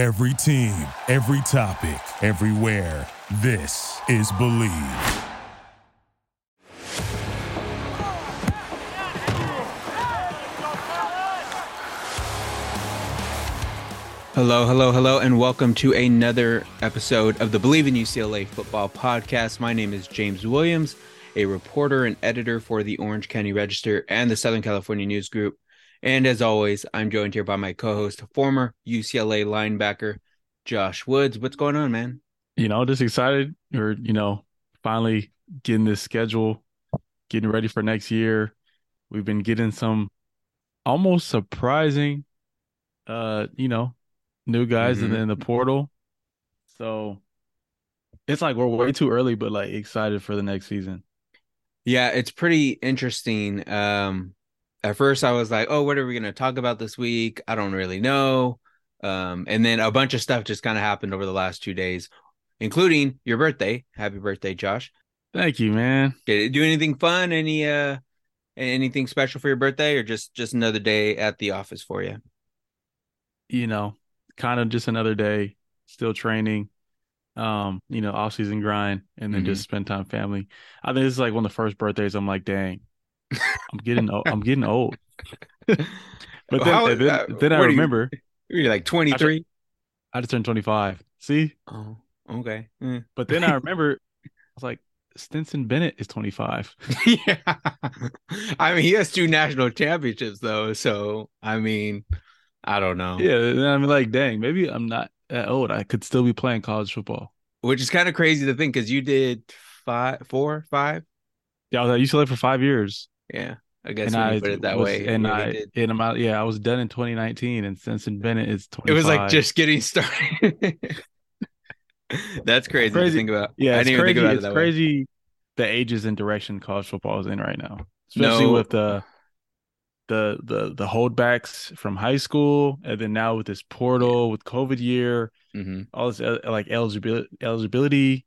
Every team, every topic, everywhere. This is Bleav. Hello, hello, hello, and welcome to another episode of the Bleav in UCLA Football Podcast. My name is James Williams, a reporter and editor for the Orange County Register and the Southern California News Group. And as always, I'm joined here by my co-host, former UCLA linebacker Josh Woods. What's going on, man? You know, just excited or you know, finally getting this schedule, getting ready for next year. We've been getting some almost surprising uh, you know, new guys Mhm. in, the, in the portal. So it's like we're way too early, but like excited for the next season. Yeah, it's pretty interesting. Um, at first I was like, "Oh, what are we going to talk about this week?" I don't really know. Um, and then a bunch of stuff just kind of happened over the last two days, including your birthday. Happy birthday, Josh! Thank you, man. Did it do anything fun? Any uh, anything special for your birthday, or just just another day at the office for you? You know, kind of just another day, still training. Um, you know, off season grind and then Mhm. just spend time with family. I think this is like one of the first birthdays I'm like, dang, I'm getting old. I'm getting old. But then, How- then, uh, then I what you- remember You're like 23. I just turned 25. See? Oh, okay. Mm. But then I remember I was like, Stetson Bennett is 25. yeah. I mean, he has two national championships though, so I mean, I don't know. Yeah, I'm like, dang, maybe I'm not that old. I could still be playing college football. Which is kind of crazy to think because you did five, four, five. Yeah, I was at UCLA for five years. Yeah, I guess and I you put it that was- way, And I, did. and I'm yeah, I was done in 2019, and Stetson Bennett is 25. it was like just getting started. That's crazy, to Crazy. think about. yeah, I it's didn't even crazy. think about it it's that way. crazy the ages and direction college football is in right now, especially No. with the the the the holdbacks from high school, and then now with this portal, with COVID year, Mhm. all this uh, like eligibility eligibility.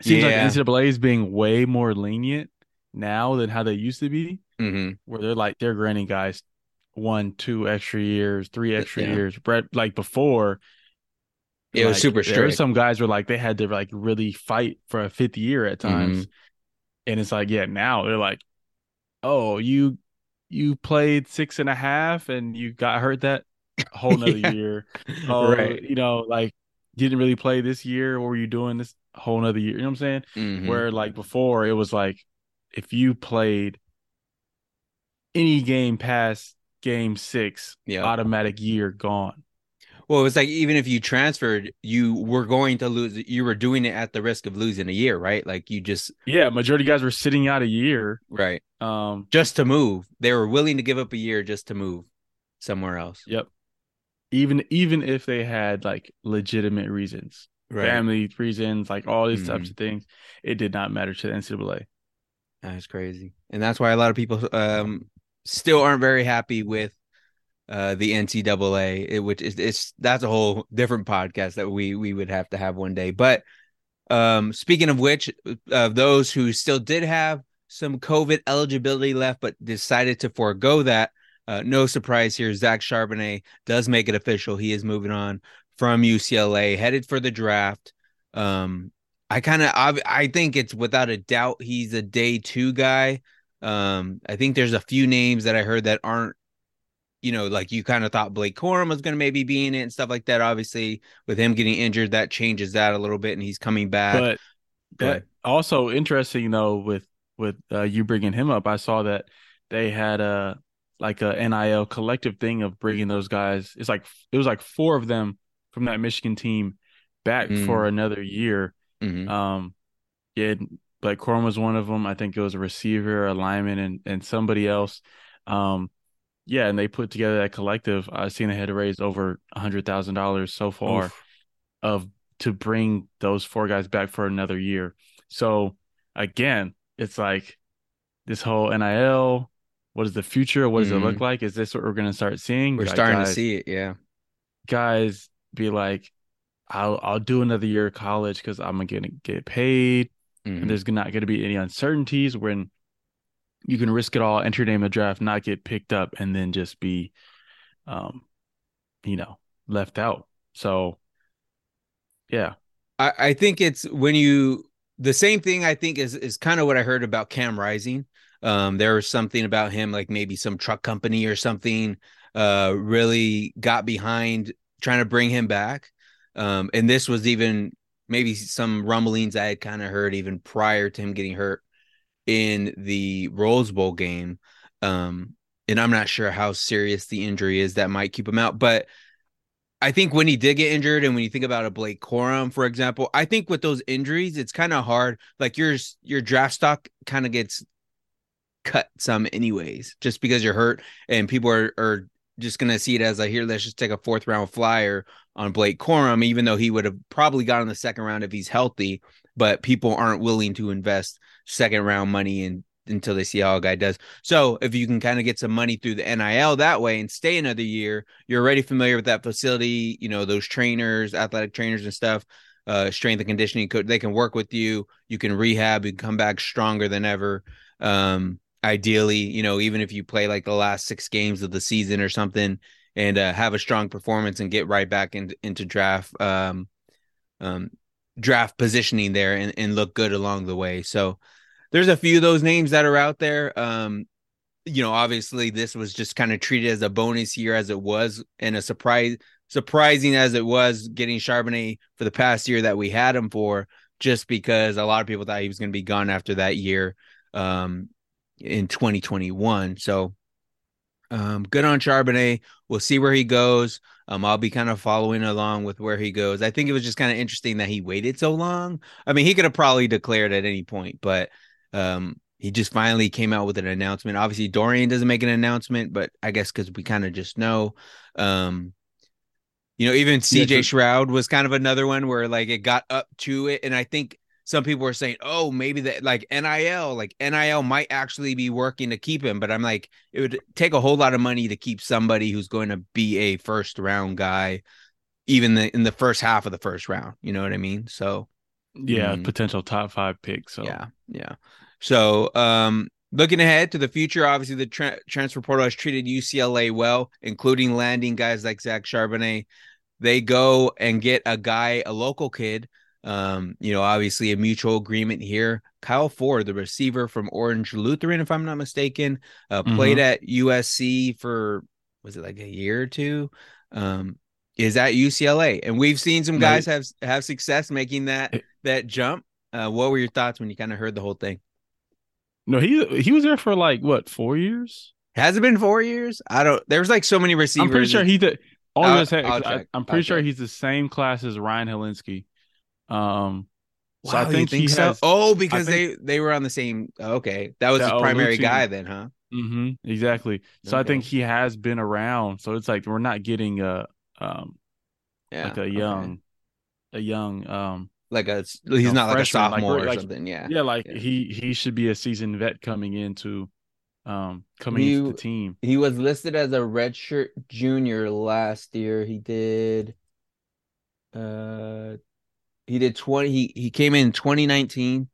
It seems Yeah. like NCAA is being way more lenient now than how they used to be, Mhm. where they're like they're granting guys one, two extra years, three extra Yeah. years. Brett, like before, It was like, super There were strict. some guys were like they had to like really fight for a fifth year at times, Mm-hmm. and it's like yeah, now they're like, oh, you you played six and a half and you got hurt that whole nother Yeah. year. Oh, right. you know, like didn't really play this year. What were you doing this whole nother year? You know what I'm saying? Mhm. Where like before it was like if you played any game past game six, Yeah. automatic year gone. Well, it was like even if you transferred, you were going to lose. You were doing it at the risk of losing a year, right? Like you just Yeah, majority of guys were sitting out a year. right Um, just to move. They were willing to give up a year just to move somewhere else. yep. Even even if they had like legitimate reasons, Right. family reasons, like all these types Mhm. of things, it did not matter to the NCAA. That's crazy, and that's why a lot of people um still aren't very happy with uh the NCAA, it, which is it's that's a whole different podcast that we we would have to have one day. But um speaking of which, of those who still did have some COVID eligibility left, but decided to forego that. Uh, no surprise here. Zach Charbonnet does make it official. He is moving on from UCLA, headed for the draft. Um, I kind of, I, I think it's without a doubt he's a day two guy. Um, I think there's a few names that I heard that aren't, you know, like you kind of thought Blake Corum was going to maybe be in it and stuff like that. Obviously, with him getting injured, that changes that a little bit, and he's coming back. But ahead. also interesting though with with uh, you bringing him up. I saw that they had a like a NIL collective thing of bringing those guys. It's like it was like four of them from that Michigan team back Mm. for another year. Mhm. Um, yeah, but Corum was one of them. I think it was a receiver, a lineman, and and somebody else. Um, yeah, and they put together that collective. I've seen they had raised over a hundred thousand dollars so far Oof. of to bring those four guys back for another year. So again, it's like this whole NIL. What is the future? What does it look Mhm. like? Is this what we're going to start seeing? We're Like, starting to see it. Yeah. guys be like, I'll I'll do another year of college because I'm gonna get paid, Mhm. and there's not gonna be any uncertainties when you can risk it all, enter your name in the draft, not get picked up, and then just be, um, you know, left out. So, yeah, I, I think it's when you the same thing. I think is is kind of what I heard about Cam Rising. Um, there was something about him, like maybe some truck company or something, uh, really got behind trying to bring him back. Um, and this was even maybe some rumblings I had kind of heard even prior to him getting hurt in the Rose Bowl game. Um, and I'm not sure how serious the injury is that might keep him out, but I think when he did get injured, and when you think about a Blake Corum, for example, I think with those injuries, it's kind of hard. Like your your draft stock kind of gets cut some anyways, just because you're hurt, and people are are just gonna see it as I hear. Let's just take a fourth round flyer on Blake Corum, even though he would have probably got in the second round if he's healthy. But people aren't willing to invest second round money in, until they see how a guy does. So if you can kind of get some money through the NIL that way and stay another year, you're already familiar with that facility. You know those trainers, athletic trainers, and stuff. Uh, strength and conditioning coach. They can work with you. You can rehab. You can come back stronger than ever. Um, ideally, you know, even if you play like the last six games of the season or something, and uh, have a strong performance and get right back in, into draft um, um, draft positioning there and, and look good along the way. So there's a few of those names that are out there. Um, you know, obviously this was just kind of treated as a bonus year as it was, and a surprise surprising as it was getting Charbonnet for the past year that we had him for, just because a lot of people thought he was going to be gone after that year um, in 2021. So um, good on Charbonnet. We'll see where he goes. Um, I'll be kind of following along with where he goes. I think it was just kind of interesting that he waited so long. I mean, he could have probably declared at any point, but um, he just finally came out with an announcement. Obviously, Dorian doesn't make an announcement, but I guess because we kind of just know. Um, you know, even CJ yeah, Stroud was kind of another one where like it got up to it, and I think some people were saying, oh, maybe that like NIL, like NIL might actually be working to keep him. But I'm like, it would take a whole lot of money to keep somebody who's going to be a first round guy, even the, in the first half of the first round. You know what I mean? So, yeah, mm, potential top five pick. So, yeah, yeah. So, um, looking ahead to the future, obviously the tra- transfer portal has treated UCLA well, including landing guys like Zach Charbonnet. They go and get a guy, a local kid um, you know, obviously a mutual agreement here. Kyle Ford, the receiver from Orange Lutheran, if I'm not mistaken, uh, mm-hmm. played at USC for was it like a year or two? Um, is at UCLA, and we've seen some guys have have success making that that jump. Uh, what were your thoughts when you kind of heard the whole thing? No, he he was there for like what four years? Has it been four years? I don't. There's like so many receivers. I'm pretty sure he did. All I, am pretty I'll sure check. he's the same class as Ryan Hilinski. Um, so I think, think he so? Has, oh, because think, they they were on the same. Okay, that was the primary guy then, huh? Mm-hmm, exactly. So okay. I think he has been around. So it's like we're not getting a um, yeah, like a young, okay. a young um, like a he's you know, not like a sophomore like, or something. Yeah, yeah, like yeah. he he should be a seasoned vet coming into um coming he, into the team. He was listed as a redshirt junior last year. He did uh he did 20 he, he came in 2019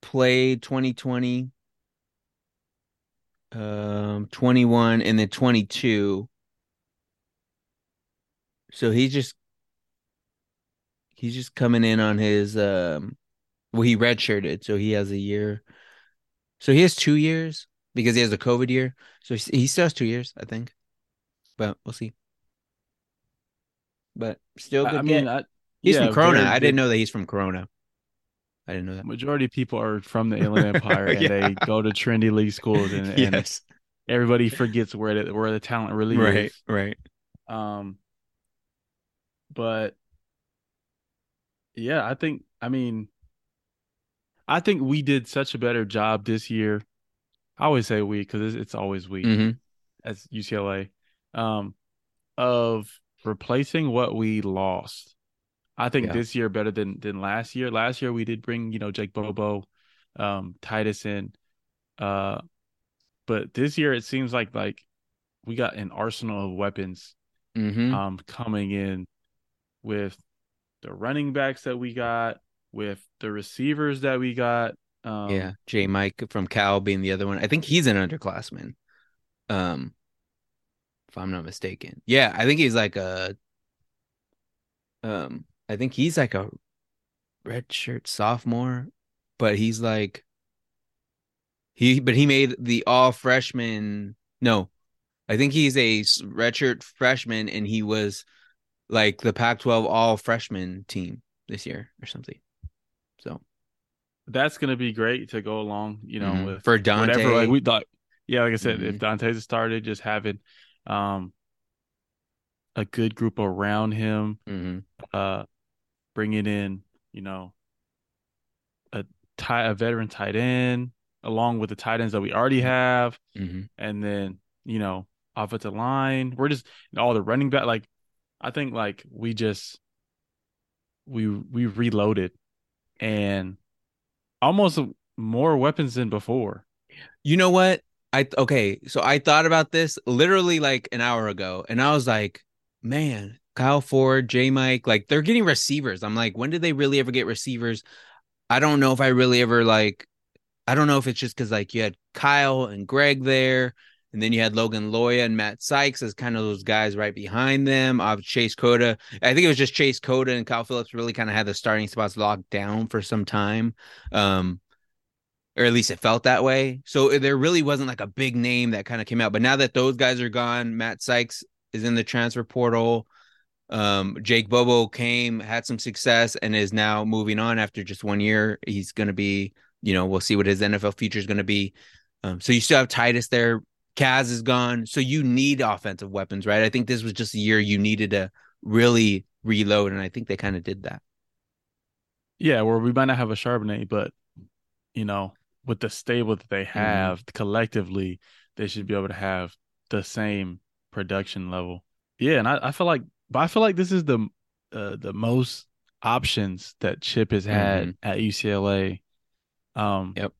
played 2020 um 21 and then 22 so he's just he's just coming in on his um well he redshirted so he has a year. So he has two years because he has a covid year. So he still has two years i think. But we'll see. But still good I mean, I, He's yeah, from Corona. I didn't know that he's from Corona. I didn't know that. Majority of people are from the Inland Empire and they go to Trinity League schools and, and everybody forgets where the where the talent really right, is. Right, right. Um but yeah, I think I mean I think we did such a better job this year. I always say we because it's, it's, always we mm-hmm. as UCLA um, of replacing what we lost. I think yeah. this year better than than last year. Last year we did bring you know Jake Bobo, um, Titus in, uh, but this year it seems like like we got an arsenal of weapons, mm-hmm. um, coming in with the running backs that we got, with the receivers that we got. Um, yeah, J Mike from Cal being the other one. I think he's an underclassman. Um, if I'm not mistaken. Yeah, I think he's like a Um, I think he's like a redshirt sophomore, but he's like he but he made the all freshman. No, I think he's a redshirt freshman, and he was like the Pac-12 all freshman team this year or something. So that's gonna be great to go along, you know, mm-hmm. with for Dante. Whatever, like we thought, yeah, like I said, mm-hmm. if Dante's started, just having um a good group around him, mm-hmm. uh, bringing in, you know, a tie a veteran tight end along with the tight ends that we already have, mm-hmm. and then you know offensive line. We're just all the running back. Like I think like we just we we reloaded and almost more weapons than before. You know what? I okay, so I thought about this literally like an hour ago, and I was like, man, Kyle Ford, J Mike, like they're getting receivers. I'm like, when did they really ever get receivers? I don't know if I really ever like I don't know if it's just because like you had Kyle and Greg there, and then you had Logan Loya and Matt Sykes as kind of those guys right behind them. Of Chase Cota. I think it was just Chase Cota and Kyle Philips really kind of had the starting spots locked down for some time. Um, or at least it felt that way. So there really wasn't like a big name that kind of came out. But now that those guys are gone, Matt Sykes is in the transfer portal. Um, Jake Bobo came, had some success, and is now moving on after just one year. He's going to be, you know, we'll see what his NFL future is going to be. Um, so you still have Titus there, Kaz is gone. So you need offensive weapons, right? I think this was just a year you needed to really reload. And I think they kind of did that. Yeah, where we might not have a Charbonnet, but you know, with the stable that they mm-hmm. have mm-hmm. collectively, they should be able to have the same production level. Yeah, and I, I feel like but I feel like this is the uh, the most options that Chip has had mm-hmm. at UCLA. Um yep.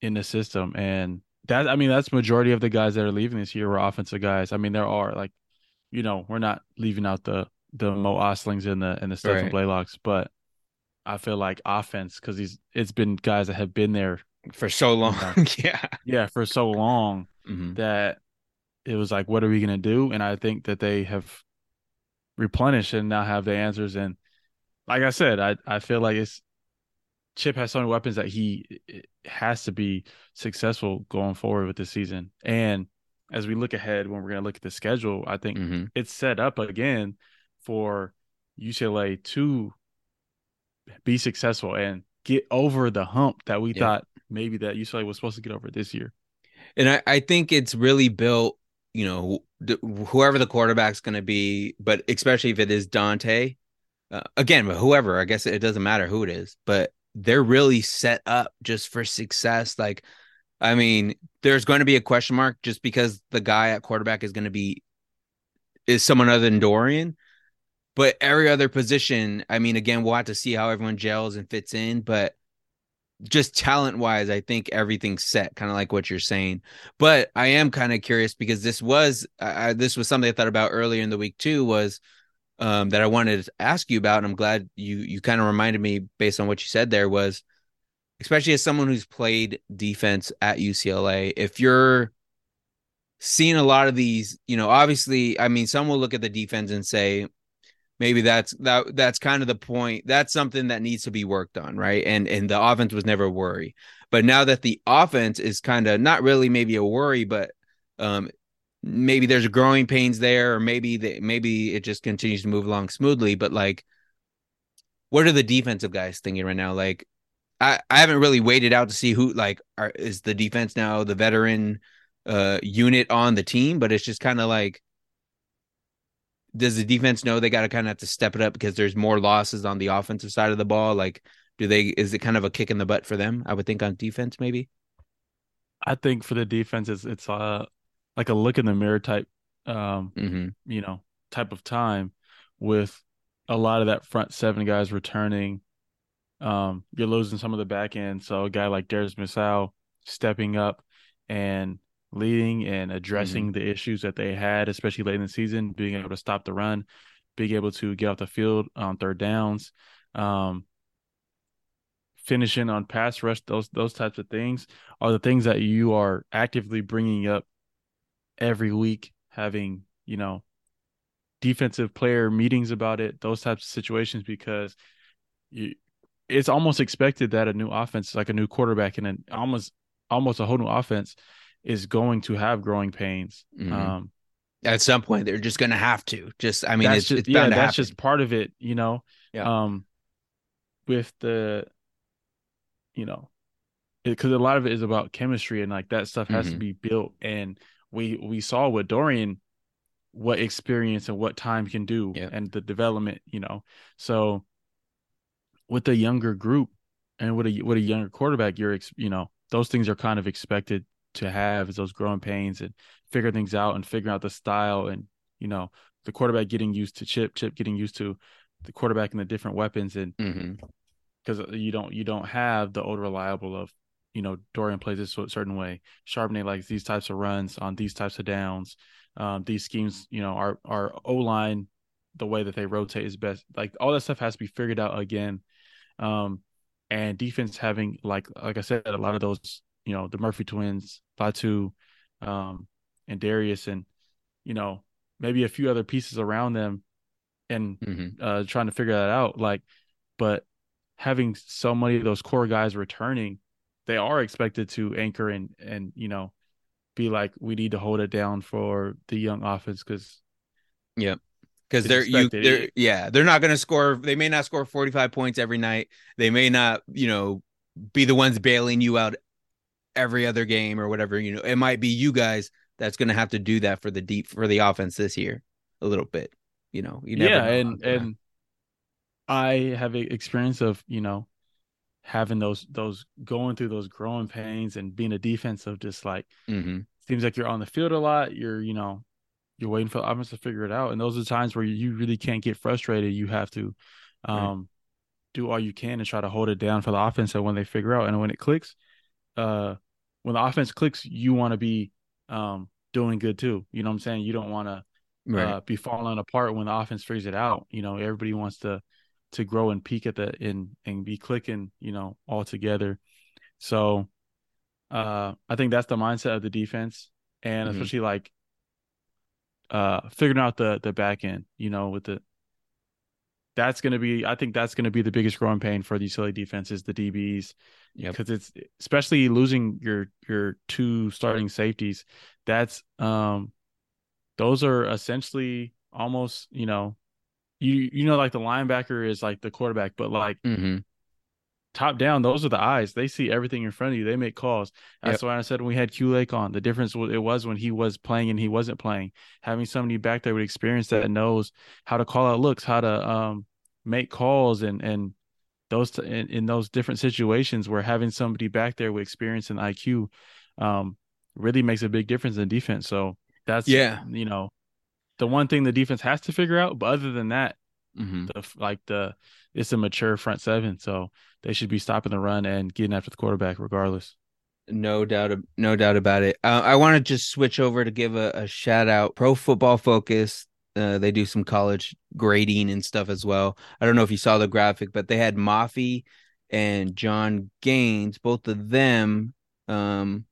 in the system. And that I mean that's majority of the guys that are leaving this year were offensive guys. I mean there are like, you know, we're not leaving out the the Mo Oslings and the and the Stephan right. Blaylocks, but I feel like offense because he's it's been guys that have been there for so long. You know, yeah, yeah, for so long mm-hmm. that it was like, what are we gonna do? And I think that they have replenished and now have the answers. And like I said, I I feel like it's Chip has so many weapons that he has to be successful going forward with this season. And as we look ahead, when we're going to look at the schedule, I think mm-hmm. it's set up again for UCLA to be successful and get over the hump that we thought maybe that UCLA was supposed to get over this year. And I, I think it's really built, you know, whoever the quarterback's going to be, but especially if it is Dante, uh, again, but whoever, I guess it doesn't matter who it is, but they're really set up just for success. Like, I mean, there's going to be a question mark just because the guy at quarterback is going to be is someone other than Dorian. But every other position, I mean, again, we'll have to see how everyone gels and fits in. But just talent wise, I think everything's set, kind of like what you're saying. But I am kind of curious because this was uh, this was something I thought about earlier in the week too. Was um, that I wanted to ask you about. And I'm glad you you kind of reminded me based on what you said there was, especially as someone who's played defense at UCLA, if you're seeing a lot of these, you know, obviously, I mean, some will look at the defense and say, maybe that's that that's kind of the point. That's something that needs to be worked on, right? And and the offense was never a worry. But now that the offense is kind of not really maybe a worry, but um maybe there's growing pains there, or maybe the, maybe it just continues to move along smoothly. But like, what are the defensive guys thinking right now? Like, I I haven't really waited out to see who like are, is the defense now the veteran uh unit on the team, but it's just kind of like. Does the defense know they got to kind of have to step it up because there's more losses on the offensive side of the ball? Like, do they? Is it kind of a kick in the butt for them? I would think on defense, maybe. I think for the defense, it's it's uh like a look in the mirror type um mm-hmm. you know type of time with a lot of that front seven guys returning um you're losing some of the back end so a guy like Darius Muasau stepping up and leading and addressing mm-hmm. the issues that they had especially late in the season being able to stop the run being able to get off the field on third downs um finishing on pass rush those those types of things are the things that you are actively bringing up every week having, you know, defensive player meetings about it, those types of situations, because you, it's almost expected that a new offense, like a new quarterback and an almost almost a whole new offense, is going to have growing pains. Mhm. Um, At some point, they're just going to have to. Just, I mean, that's it's, just it's yeah, bound to that's happen. just part of it, you know. Yeah. Um, with the, you know, because a lot of it is about chemistry and like that stuff has to Mhm. be built. And we we saw with Dorian what experience and what time can do Yeah. and the development, you know. So with a younger group and with a with a younger quarterback, you're ex- you know those things are kind of expected to have is those growing pains and figure things out and figuring out the style and you know the quarterback getting used to chip, chip getting used to the quarterback and the different weapons and because you don't you don't have the old reliable of you know Dorian plays this certain way, Charbonnet likes these types of runs on these types of downs, um, these schemes you know our our O line the way that they rotate is best. Like all that stuff has to be figured out again, um, and defense having like like I said a lot of those you know the Murphy twins, Latu, um, and Darius and you know maybe a few other pieces around them, and Mhm. uh, trying to figure that out. Like, but having so many of those core guys returning, they are expected to anchor and and you know be like we need to hold it down for the young offense because Yep. Because they're you, they're yeah, they're not going to score. They may not score forty five points every night. They may not, you know, be the ones bailing you out every other game or whatever. You know, it might be you guys that's going to have to do that for the deep for the offense this year a little bit. You know, you never yeah, and and I have a experience of you know having those those going through those growing pains and being a defense of just like hmm seems like you're on the field a lot. You're, you know, you're waiting for the offense to figure it out. And those are times where you really can't get frustrated. You have to um, Right. do all you can and try to hold it down for the offense. So when they figure out and when it clicks, uh, when the offense clicks, you want to be um, doing good too. You know what I'm saying? You don't want to right. uh, be falling apart when the offense figures it out. You know, everybody wants to to grow and peak at the in and be clicking, you know, all together. So uh I think that's the mindset of the defense and Mhm. especially like uh figuring out the the back end, you know, with the that's going to be I think that's going to be the biggest growing pain for the utility defense is the DBs Yep. because it's especially losing your your two starting safeties. That's um those are essentially almost, you know, you you know like the linebacker is like the quarterback, but like hmm top down, those are the eyes. They see everything in front of you. They make calls. That's why I said when we had Q Lake on, the difference it was when he was playing and he wasn't playing. Having somebody back there with experience that knows how to call out looks, how to um make calls, and and those t- in, in those different situations where having somebody back there with experience and IQ um really makes a big difference in defense. So that's Yeah. you know the one thing the defense has to figure out. But other than that, hmm the like the it's a mature front seven, so they should be stopping the run and getting after the quarterback regardless. No doubt, no doubt about it. Uh, I want to just switch over to give a, a shout out. Pro Football Focus. Uh, they do some college grading and stuff as well. I don't know if you saw the graphic, but they had Mafi and Jon Gaines, both of them. Um,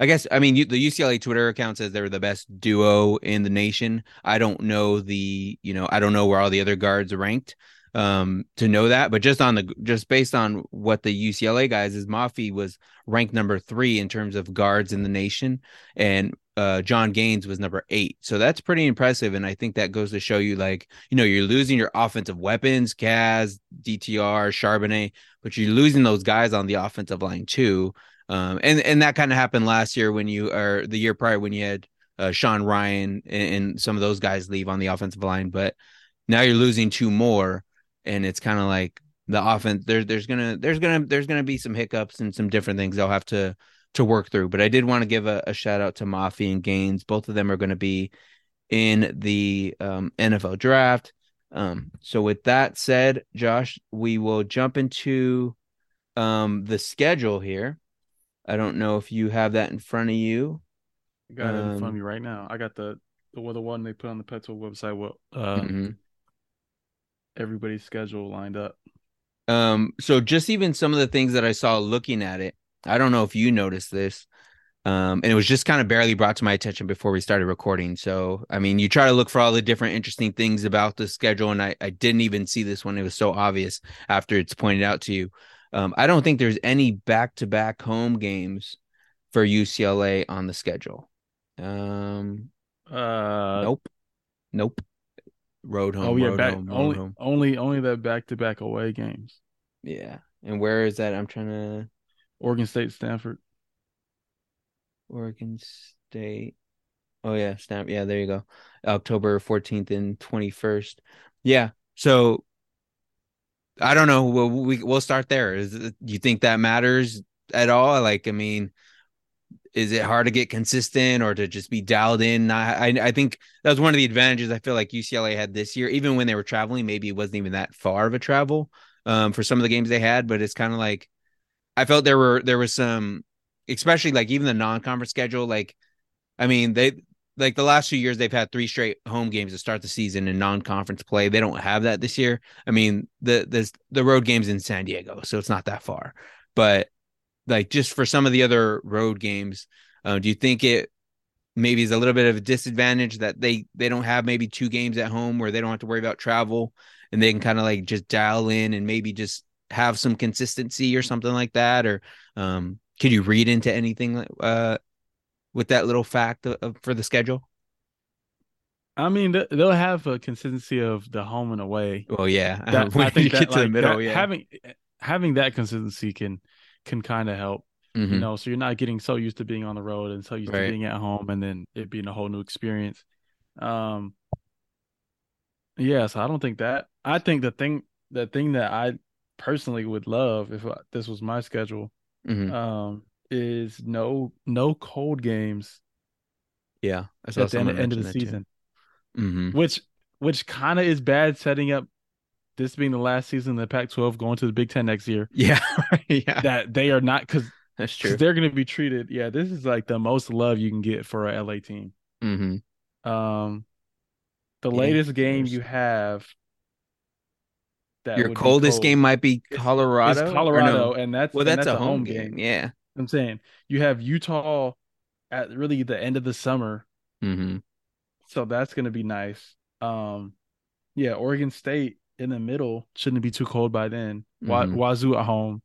I guess I mean the UCLA Twitter account says they're the best duo in the nation. I don't know the you know I don't know where all the other guards are ranked um to know that but just on the just based on what the UCLA guys is Mafi was ranked number 3 in terms of guards in the nation and uh Jon Gaines was number 8 so that's pretty impressive and I think that goes to show you like you know you're losing your offensive weapons Kaz DTR Charbonnet but you're losing those guys on the offensive line too um and and that kind of happened last year when you or the year prior when you had uh, Sean Rhyan and, and some of those guys leave on the offensive line but now you're losing two more and it's kind of like the offense there there's gonna there's gonna there's gonna be some hiccups and some different things they'll have to to work through but i did want to give a, a shout out to Mafi and gaines. Both of them are going to be in the um, nfl draft. Um, so with that said josh we will jump into um, the schedule here i don't know if you have that in front of you I got it in front Um, of me right now. I got the the the one they put on the Petro website. What uh, Mhm. everybody's schedule lined up. Um, so just even some of the things that I saw looking at it, I don't know if you noticed this. Um, and it was just kind of barely brought to my attention before we started recording. So, I mean, you try to look for all the different interesting things about the schedule, and I, I didn't even see this one. It was so obvious after it's pointed out to you. Um, I don't think there's any back to back home games for UCLA on the schedule. Um, Uh, nope, nope. Road home. oh yeah, road back, home, road only home. only only that back to back away games. Yeah. And where is that? I'm trying to Oregon State, Stanford. Oregon State. Oh yeah, snap. Yeah, there you go. October 14th and 21st. Yeah. So I don't know. We'll, we we'll start there. Is you think that matters at all? Like, I mean, is it hard to get consistent or to just be dialed in? I, I I think that was one of the advantages I feel like UCLA had this year. Even when they were traveling, maybe it wasn't even that far of a travel um, for some of the games they had. But it's kind of like I felt there were there was some, especially like even the non-conference schedule. Like, I mean, they like the last few years they've had three straight home games to start the season in non-conference play. They don't have that this year. I mean, the the the road games in San Diego, so it's not that far. But like just for some of the other road games, uh, do you think it maybe is a little bit of a disadvantage that they they don't have maybe two games at home where they don't have to worry about travel and they can kind of like just dial in and maybe just have some consistency or something like that or um could you read into anything like uh with that little fact of, of- for the schedule I mean, they'll have a consistency of the home and away. well yeah That, when I think you that, get to the middle that- yeah having having that consistency can can kind of help. Mhm. You know, so you're not getting so used to being on the road and so used Right. to being at home, and then it being a whole new experience. Um, yeah, so I don't think that. I think the thing, the thing that I personally would love if I- this was my schedule, Mhm. um, is no no cold games yeah at the end, end of the mention that too. season, Mhm. which which kind of is bad setting up this being the last season of the Pac-12 going to the Big Ten next year. yeah yeah That they are not because that's true they're going to be treated. Yeah, this is like the most love you can get for a LA team. hmm Um, the Yeah, latest game you have that your coldest cold game might be Colorado is or Colorado, no? and that's well and that's, a home game. yeah I'm saying you have Utah at really the end of the summer, hmm so that's going to be nice. Um, yeah, Oregon State in the middle shouldn't be too cold by then. Mhm. Wazoo at home.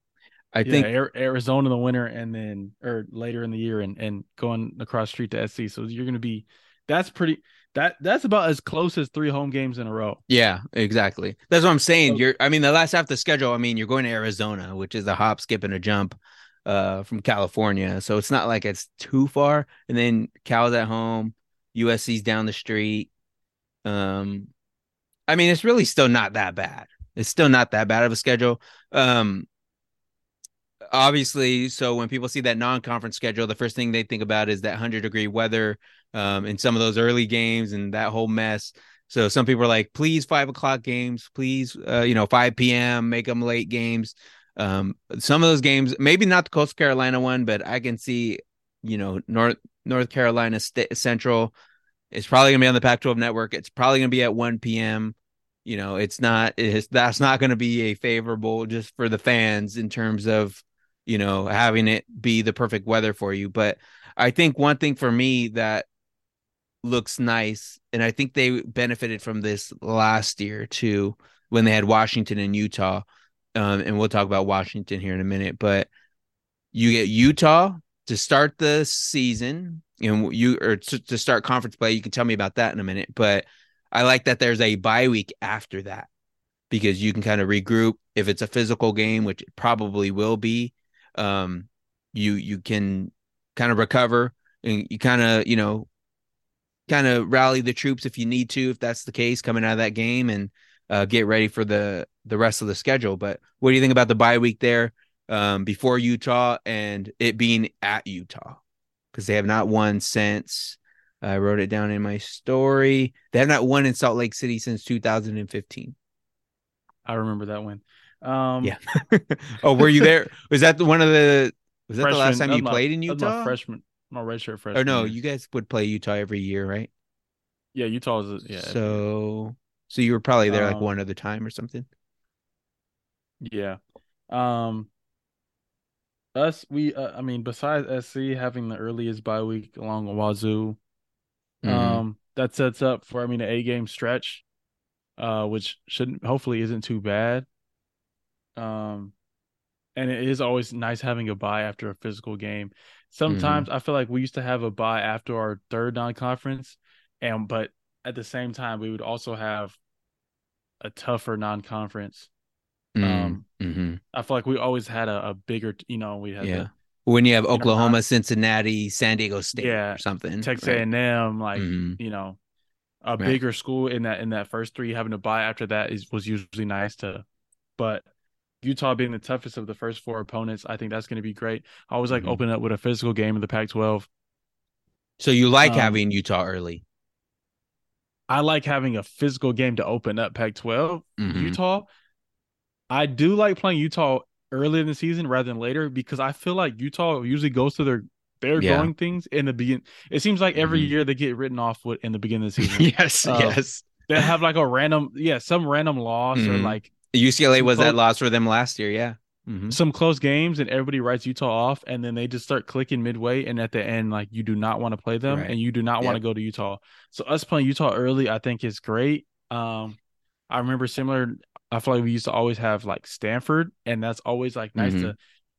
i yeah, think Arizona in the winter, and then or later in the year, and and going across street to SC. So you're going to be. That's pretty. That that's about as close as three home games in a row. Yeah, exactly. That's what I'm saying. You're I mean the last half of the schedule, I mean, you're going to Arizona, which is a hop, skip, and a jump uh from California. So it's not like it's too far. And then Cal's at home, USC's down the street. Um I mean it's really still not that bad. It's still not that bad of a schedule. Um obviously, so when people see that non-conference schedule, the first thing they think about is that 100 degree weather um in some of those early games and that whole mess. So some people are like, please five o'clock games, please, uh, you know, 5 p.m. make them late games. Um, some of those games, maybe not the Coastal Carolina one, but I can see, you know, North North Carolina State Central is probably gonna be on the Pac-12 network. It's probably gonna be at 1 p.m. You know, it's not. It's that's not gonna be a favorable just for the fans in terms of, you know, having it be the perfect weather for you. But I think one thing for me that looks nice. And I think they benefited from this last year too, when they had Washington and Utah. Um, and we'll talk about Washington here in a minute, but you get Utah to start the season and you or to, to start conference play. You can tell me about that in a minute, but I like that there's a bye week after that because you can kind of regroup if it's a physical game, which probably will be. Um, you you can kind of recover and you kind of you know kind of rally the troops if you need to, if that's the case, coming out of that game and uh, get ready for the the rest of the schedule. But what do you think about the bye week there um, before Utah and it being at Utah? Because they have not won since I wrote it down in my story. They have not won in Salt Lake City since 2015. I remember that one. Um, Yeah. oh, were you there? Was that the, one of the? Was that the last time you my- played in was my Utah? freshman, my redshirt freshman. Or no, you guys would play Utah every year, right? yeah, Utah was a- yeah. So, so you were probably there like Um, one other time or something. Yeah. Um us, we, uh, I mean, besides SC having the earliest bye week along with Wazoo, Mhm. um, that sets up for, I mean, an eight game stretch, uh, which shouldn't, hopefully, isn't too bad. Um, and it is always nice having a bye after a physical game. Sometimes I feel like we used to have a bye after our third non-conference, and but at the same time we would also have a tougher non-conference. Um, Mhm. I feel like we always had a, a bigger, you know, we had yeah. the When you have know, Oklahoma, not- Cincinnati, San Diego State, Yeah, or something. Texas right? A&M, like Mhm. you know, a Right. bigger school in that in that first three having to buy after that is was usually nice to, but Utah being the toughest of the first four opponents, I think that's going to be great. I always like Mhm. open up with a physical game in the Pac-12. So you like Um, having Utah early? I like having a physical game to open up Pac-12. Mhm. Utah, I do like playing Utah early in the season rather than later because I feel like Utah usually goes to their they're Yeah. growing things in the begin. It seems like every Mhm. year they get written off with in the beginning of the season. yes, Uh, yes. they have like a random, yeah, some random loss or Mhm. like UCLA was that loss for them last year. Yeah. Mhm. some close games and everybody writes Utah off and then they just start clicking midway and at the end like you do not want to play them Right. and you do not want to go to Utah. So us playing Utah early I think is great. Um I remember similar I feel like we used to always have like Stanford and that's always like nice Mhm. to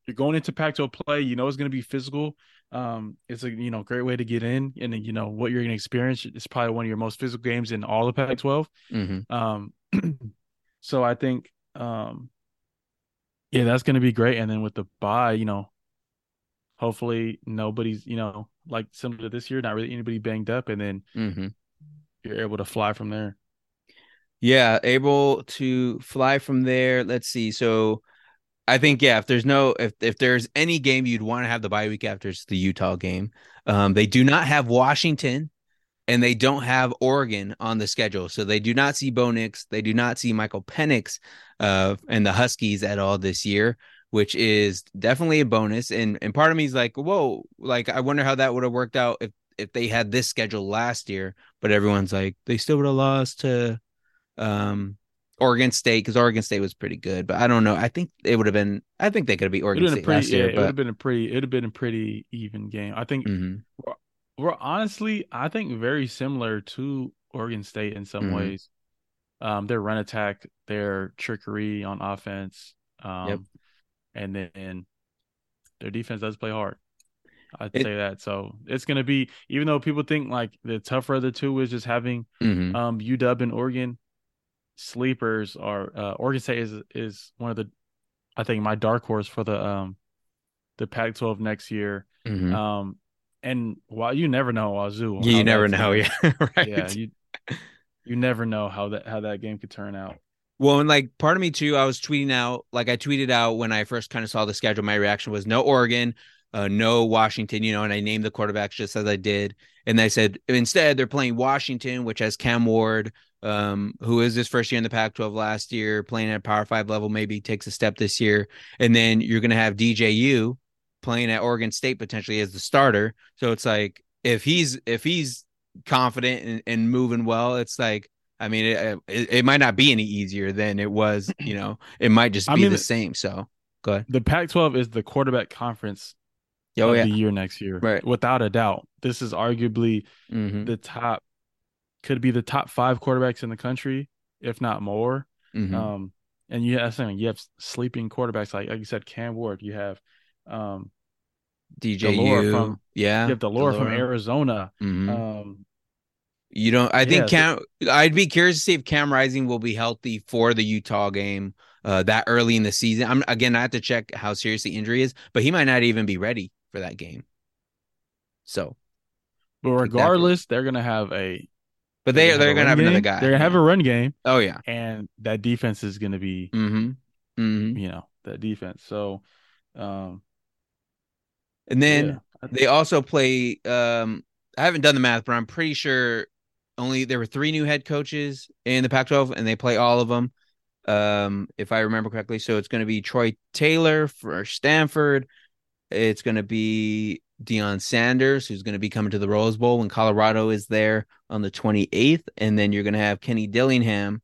you're going into Pac-12 play, you know it's going to be physical. Um it's a you know great way to get in and then, you know what you're going to experience it's probably one of your most physical games in all of Pac-12. Mhm. Um, so I think, um, yeah, that's going to be great. And then with the bye, you know, hopefully nobody's, you know, like similar to this year, not really anybody banged up, and then Mhm. you're able to fly from there. Yeah, able to fly from there. Let's see. So I think yeah, if there's no if if there's any game you'd want to have the bye week after, it's the Utah game. Um, they do not have Washington and they don't have Oregon on the schedule. So they do not see Bo Nix, they do not see Michael Penix uh and the Huskies at all this year, which is definitely a bonus. And and part of me is like, whoa, like I wonder how that would have worked out if if they had this schedule last year, but everyone's like, they still would have lost to um Oregon State because Oregon State was pretty good, but I don't know. I think it would have been. I think they could have beat Oregon State pretty, last yeah, year, it would have been a pretty, it would have been a pretty even game. I think Mhm. We're honestly, I think very similar to Oregon State in some Mhm. ways. Um, their run attack, their trickery on offense, um, Yep. and then their defense does play hard. I'd It- say that. So it's gonna be, even though people think like the tougher of the two is just having Mhm. um UW and Oregon sleepers are uh, Oregon State is is one of the, I think my dark horse for the um, the Pac-12 next year. Mhm. Um, and while you never know Wazoo, Yeah, you never know, yeah, right. yeah, you you never know how that how that game could turn out. Well, and like part of me too, I was tweeting out, like I tweeted out when I first kind of saw the schedule. My reaction was no Oregon, uh, no Washington, you know, and I named the quarterbacks just as I did. And I said instead they're playing Washington, which has Cam Ward, um, who is his first year in the Pac-12 last year, playing at a Power Five level, maybe takes a step this year. And then you're gonna have DJU playing at Oregon State potentially as the starter. So it's like if he's if he's confident and, and moving well, it's like I mean, it, it it might not be any easier than it was. You know, it might just I be mean, the same. So go ahead. The Pac-12 is the quarterback conference Oh of yeah, the year next year, Right. Without a doubt, this is arguably hmm the top, could be the top five quarterbacks in the country, if not more. hmm Um, and you have you have sleeping quarterbacks like like you said, Cam Ward. You have um, DJU de Laura from- yeah, you have de Laura from Arizona. Mhm. Um, you don't. I think yeah, Cam. I'd be curious to see if Cam Rising will be healthy for the Utah game uh, that early in the season. I'm again. I have to check how serious the injury is, but he might not even be ready for that game. So, but regardless, they're gonna have a. but they gonna they're gonna run have another guy. They're gonna have a run game, Oh yeah. and that defense is gonna be, Mm-hmm. Mm-hmm. you know, that defense. So, um, And then. yeah. They also play. Um, I haven't done the math, but I'm pretty sure only there were three new head coaches in the Pac-12, and they play all of them, um, if I remember correctly. So it's going to be Troy Taylor for Stanford. It's going to be Deion Sanders, who's going to be coming to the Rose Bowl when Colorado is there on the 28th, and then you're going to have Kenny Dillingham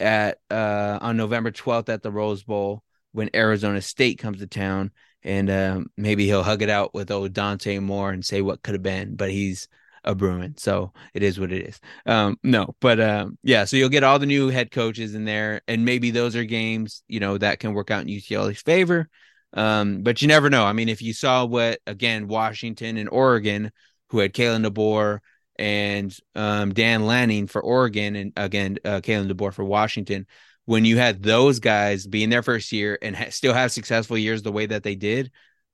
at uh, on November 12th at the Rose Bowl when Arizona State comes to town. And um, maybe he'll hug it out with old Dante Moore and say what could have been, but he's a Bruin, so it is what it is. Um, no, but um, yeah, so you'll get all the new head coaches in there, and maybe those are games you know that can work out in UCLA's favor. Um, but you never know. I mean, if you saw what again Washington and Oregon, who had Kalen DeBoer and um, Dan Lanning for Oregon, and again uh, Kalen DeBoer for Washington, when you had those guys be in their first year and ha- still have successful years the way that they did,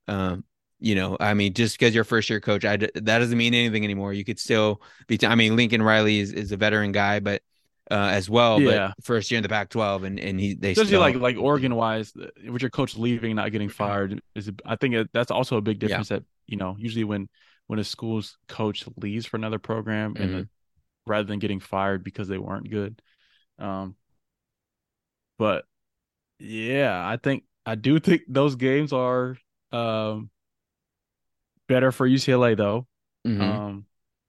um, you know, I mean, just because you're first year coach, I d- that doesn't mean anything anymore. You could still be. T- I mean, Lincoln Riley is, is a veteran guy, but uh, as well. Yeah. But first year in the Pac-12, and and he they Especially still, like like Oregon wise, with your coach leaving, not getting fired, is I think it, that's also a big Yeah. difference. That you know, usually when when a school's coach leaves for another program, and Mhm. the, rather than getting fired because they weren't good, um, but yeah, I think I do think those games are um better for UCLA though. Mhm. um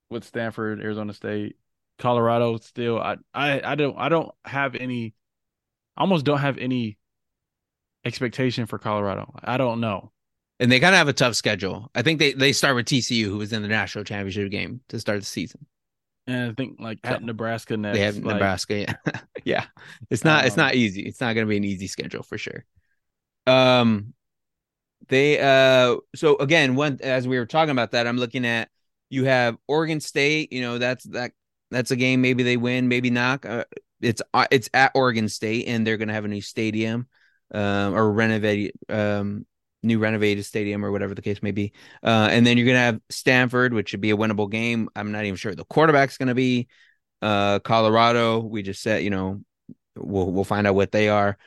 with Stanford, Arizona State, Colorado still I I I don't I don't have any almost don't have any expectation for Colorado. I don't know. and they kind of have a tough schedule. I think they they start with TCU, who was in the national championship game to start the season. And I think like So, at Nebraska next they have like, Nebraska. Yeah, yeah. It's not. it's Um, not easy. It's not going to be an easy schedule for sure. Um, they uh. So again, one as we were talking about that, I'm looking at you have Oregon State. You know that's that that's a game. Maybe they win, maybe not. Uh, it's uh, it's at Oregon State, and they're going to have a new stadium, um, or renovate um new renovated stadium or whatever the case may be. Uh, and then you're going to have Stanford, which should be a winnable game. I'm not even sure the quarterback's going to be uh Colorado. We just said, you know, we'll we'll find out what they are.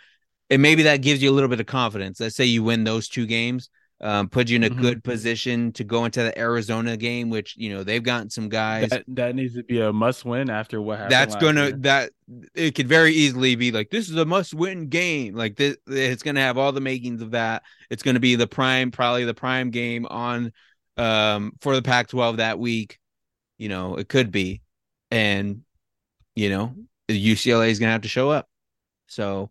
And maybe that gives you a little bit of confidence. Let's say you win those two games, um, put you in a Mhm. good position to go into the Arizona game, which you know they've gotten some guys. that, that needs to be a must win after what happened. That's gonna year. that it could very easily be like this is a must win game. Like this, it's gonna have all the makings of that. It's gonna be the prime, probably the prime game on um for the Pac-12 that week. You know, it could be, and you know, UCLA is gonna have to show up. So,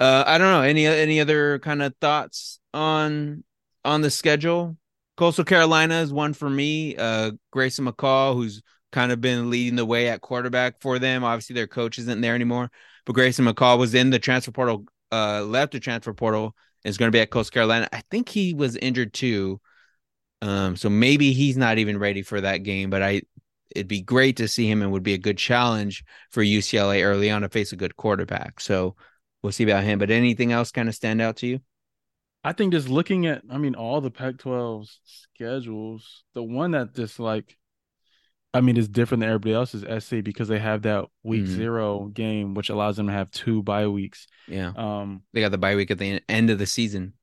uh, I don't know any any other kind of thoughts on on the schedule. Coastal Carolina is one for me. Uh, Grayson McCall, who's kind of been leading the way at quarterback for them. Obviously, their coach isn't there anymore, but Grayson McCall was in the transfer portal, uh, left the transfer portal, and is going to be at Coastal Carolina. I think he was injured too, um, so maybe he's not even ready for that game. But I, it'd be great to see him, and would be a good challenge for UCLA early on to face a good quarterback. So we'll see about him. But anything else kind of stand out to you? I think just looking at, I mean, all the Pac-12's schedules, the one that just like, I mean, is different than everybody else's SC because they have that week Mhm. zero game, which allows them to have two bye weeks. Yeah, Um, they got the bye week at the end of the season.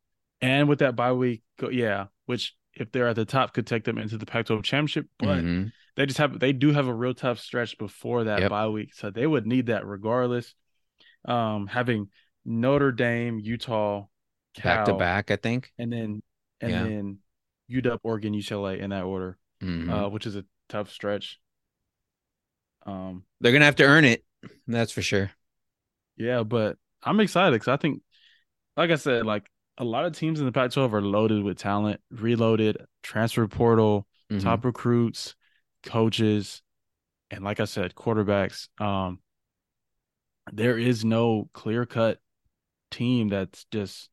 and with that bye week, go, yeah, which if they're at the top could take them into the Pac-12 championship, but Mhm. they just have they do have a real tough stretch before that Yep. bye week, so they would need that regardless. Um, having Notre Dame, Utah, back to back, I think. and then and Yeah. then UW, Oregon, UCLA in that order, Mhm. uh, which is a tough stretch. Um, They're gonna have to earn it. That's for sure. yeah, but I'm excited because I think, like I said, like a lot of teams in the Pac-12 are loaded with talent, reloaded, transfer portal, Mhm. top recruits, coaches, and like I said, quarterbacks. Um, there is no clear cut team that's just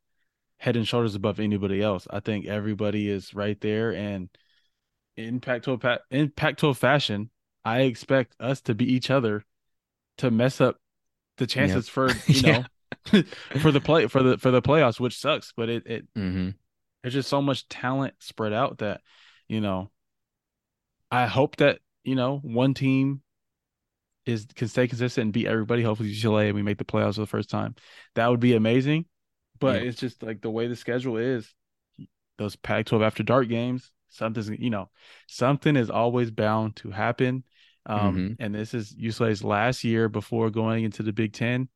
head and shoulders above anybody else. I think everybody is right there, and in Pac-12 in Pac-12 fashion, I expect us to be each other to mess up the chances for you Yeah. know for the play for the for the playoffs, which sucks. But it it Mhm. there's just so much talent spread out that you know i hope that you know one team is can stay consistent and beat everybody. Hopefully ucla and we make the playoffs for the first time. That would be amazing. But Yeah. it's just like the way the schedule is those pac 12 after dark games something's you know something is always bound to happen. Um Mhm. and this is ucla's last year before going into the big 10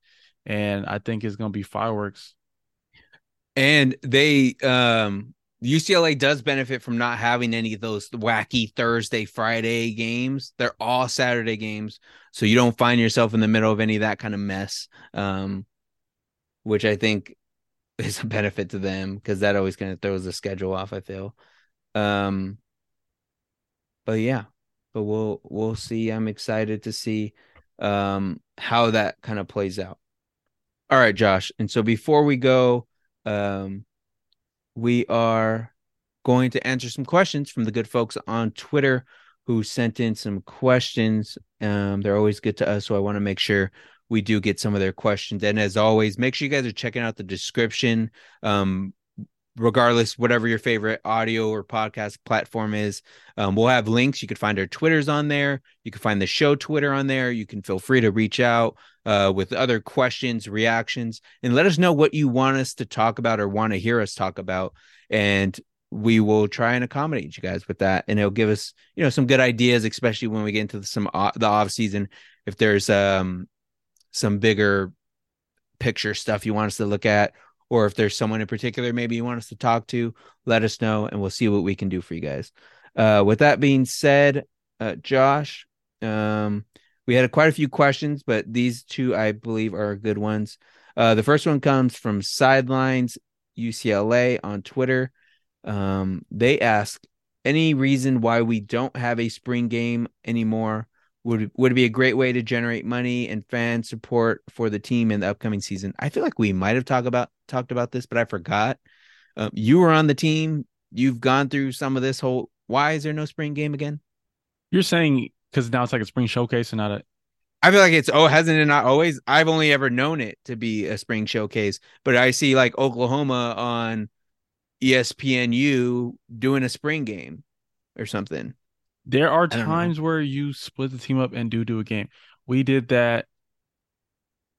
and i think it's going to be fireworks. And they um UCLA does benefit from not having any of those wacky Thursday, Friday games. They're all Saturday games. So you don't find yourself in the middle of any of that kind of mess. Um which I think is a benefit to them because that always kind of throws the schedule off. I feel. Um, but yeah, but we'll we'll see. I'm excited to see um how that kind of plays out. All right, Josh. And so before we go, um, we are going to answer some questions from the good folks on Twitter who sent in some questions. Um, they're always good to us, so I want to make sure we do get some of their questions. And as always, make sure you guys are checking out the description. Um, regardless, whatever your favorite audio or podcast platform is, um, we'll have links. You can find our Twitters on there. You can find the show Twitter on there. You can feel free to reach out uh, with other questions, reactions, and let us know what you want us to talk about or want to hear us talk about. And we will try and accommodate you guys with that and it'll give us you know some good ideas especially when we get into some uh, the off season if there's um some bigger picture stuff you want us to look at or if there's someone in particular maybe you want us to talk to let us know and we'll see what we can do for you guys. Uh with that being said uh josh um we had a, quite a few questions but these two i believe are good ones. Uh the first one comes from sidelines ucla on twitter. Um, they ask any reason why we don't have a spring game anymore. Would would it be a great way to generate money and fan support for the team in the upcoming season? I feel like we might have talked about talked about this, but I forgot. Um, you were on the team. You've gone through some of this whole. Why is there no spring game again? You're saying because now it's like a spring showcase and not a. I feel like it's oh hasn't it not always? I've only ever known it to be a spring showcase, but I see like Oklahoma on ESPNU doing a spring game or something. There are times where you split the team up and do do a game. We did that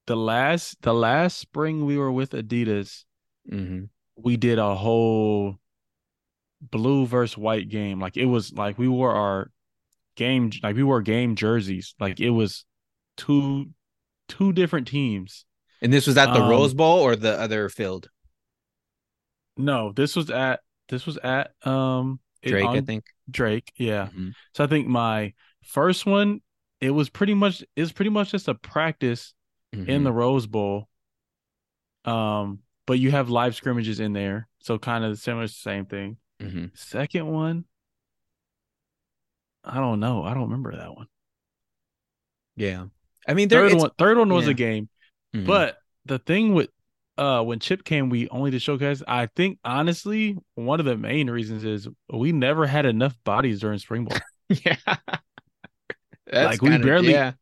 the last the last spring we were with Adidas. Mm-hmm. We did a whole blue versus white game. Like it was like we wore our game like we wore game jerseys. Like it was two two different teams. And this was at the um, Rose Bowl or the other field? No, this was at this was at um Drake, I think. Drake, yeah. Mm-hmm. So I think my first one, it was pretty much it was pretty much just a practice mm-hmm. in the Rose Bowl. Um, but you have live scrimmages in there, so kind of similar, to the same thing. Mm-hmm. Second one, I don't know. I don't remember that one. Yeah, I mean, third one, third one was yeah. a game, mm-hmm. but the thing with uh when Chip came, we only did showcase. I think honestly, one of the main reasons is we never had enough bodies during spring ball. yeah. like we barely yeah.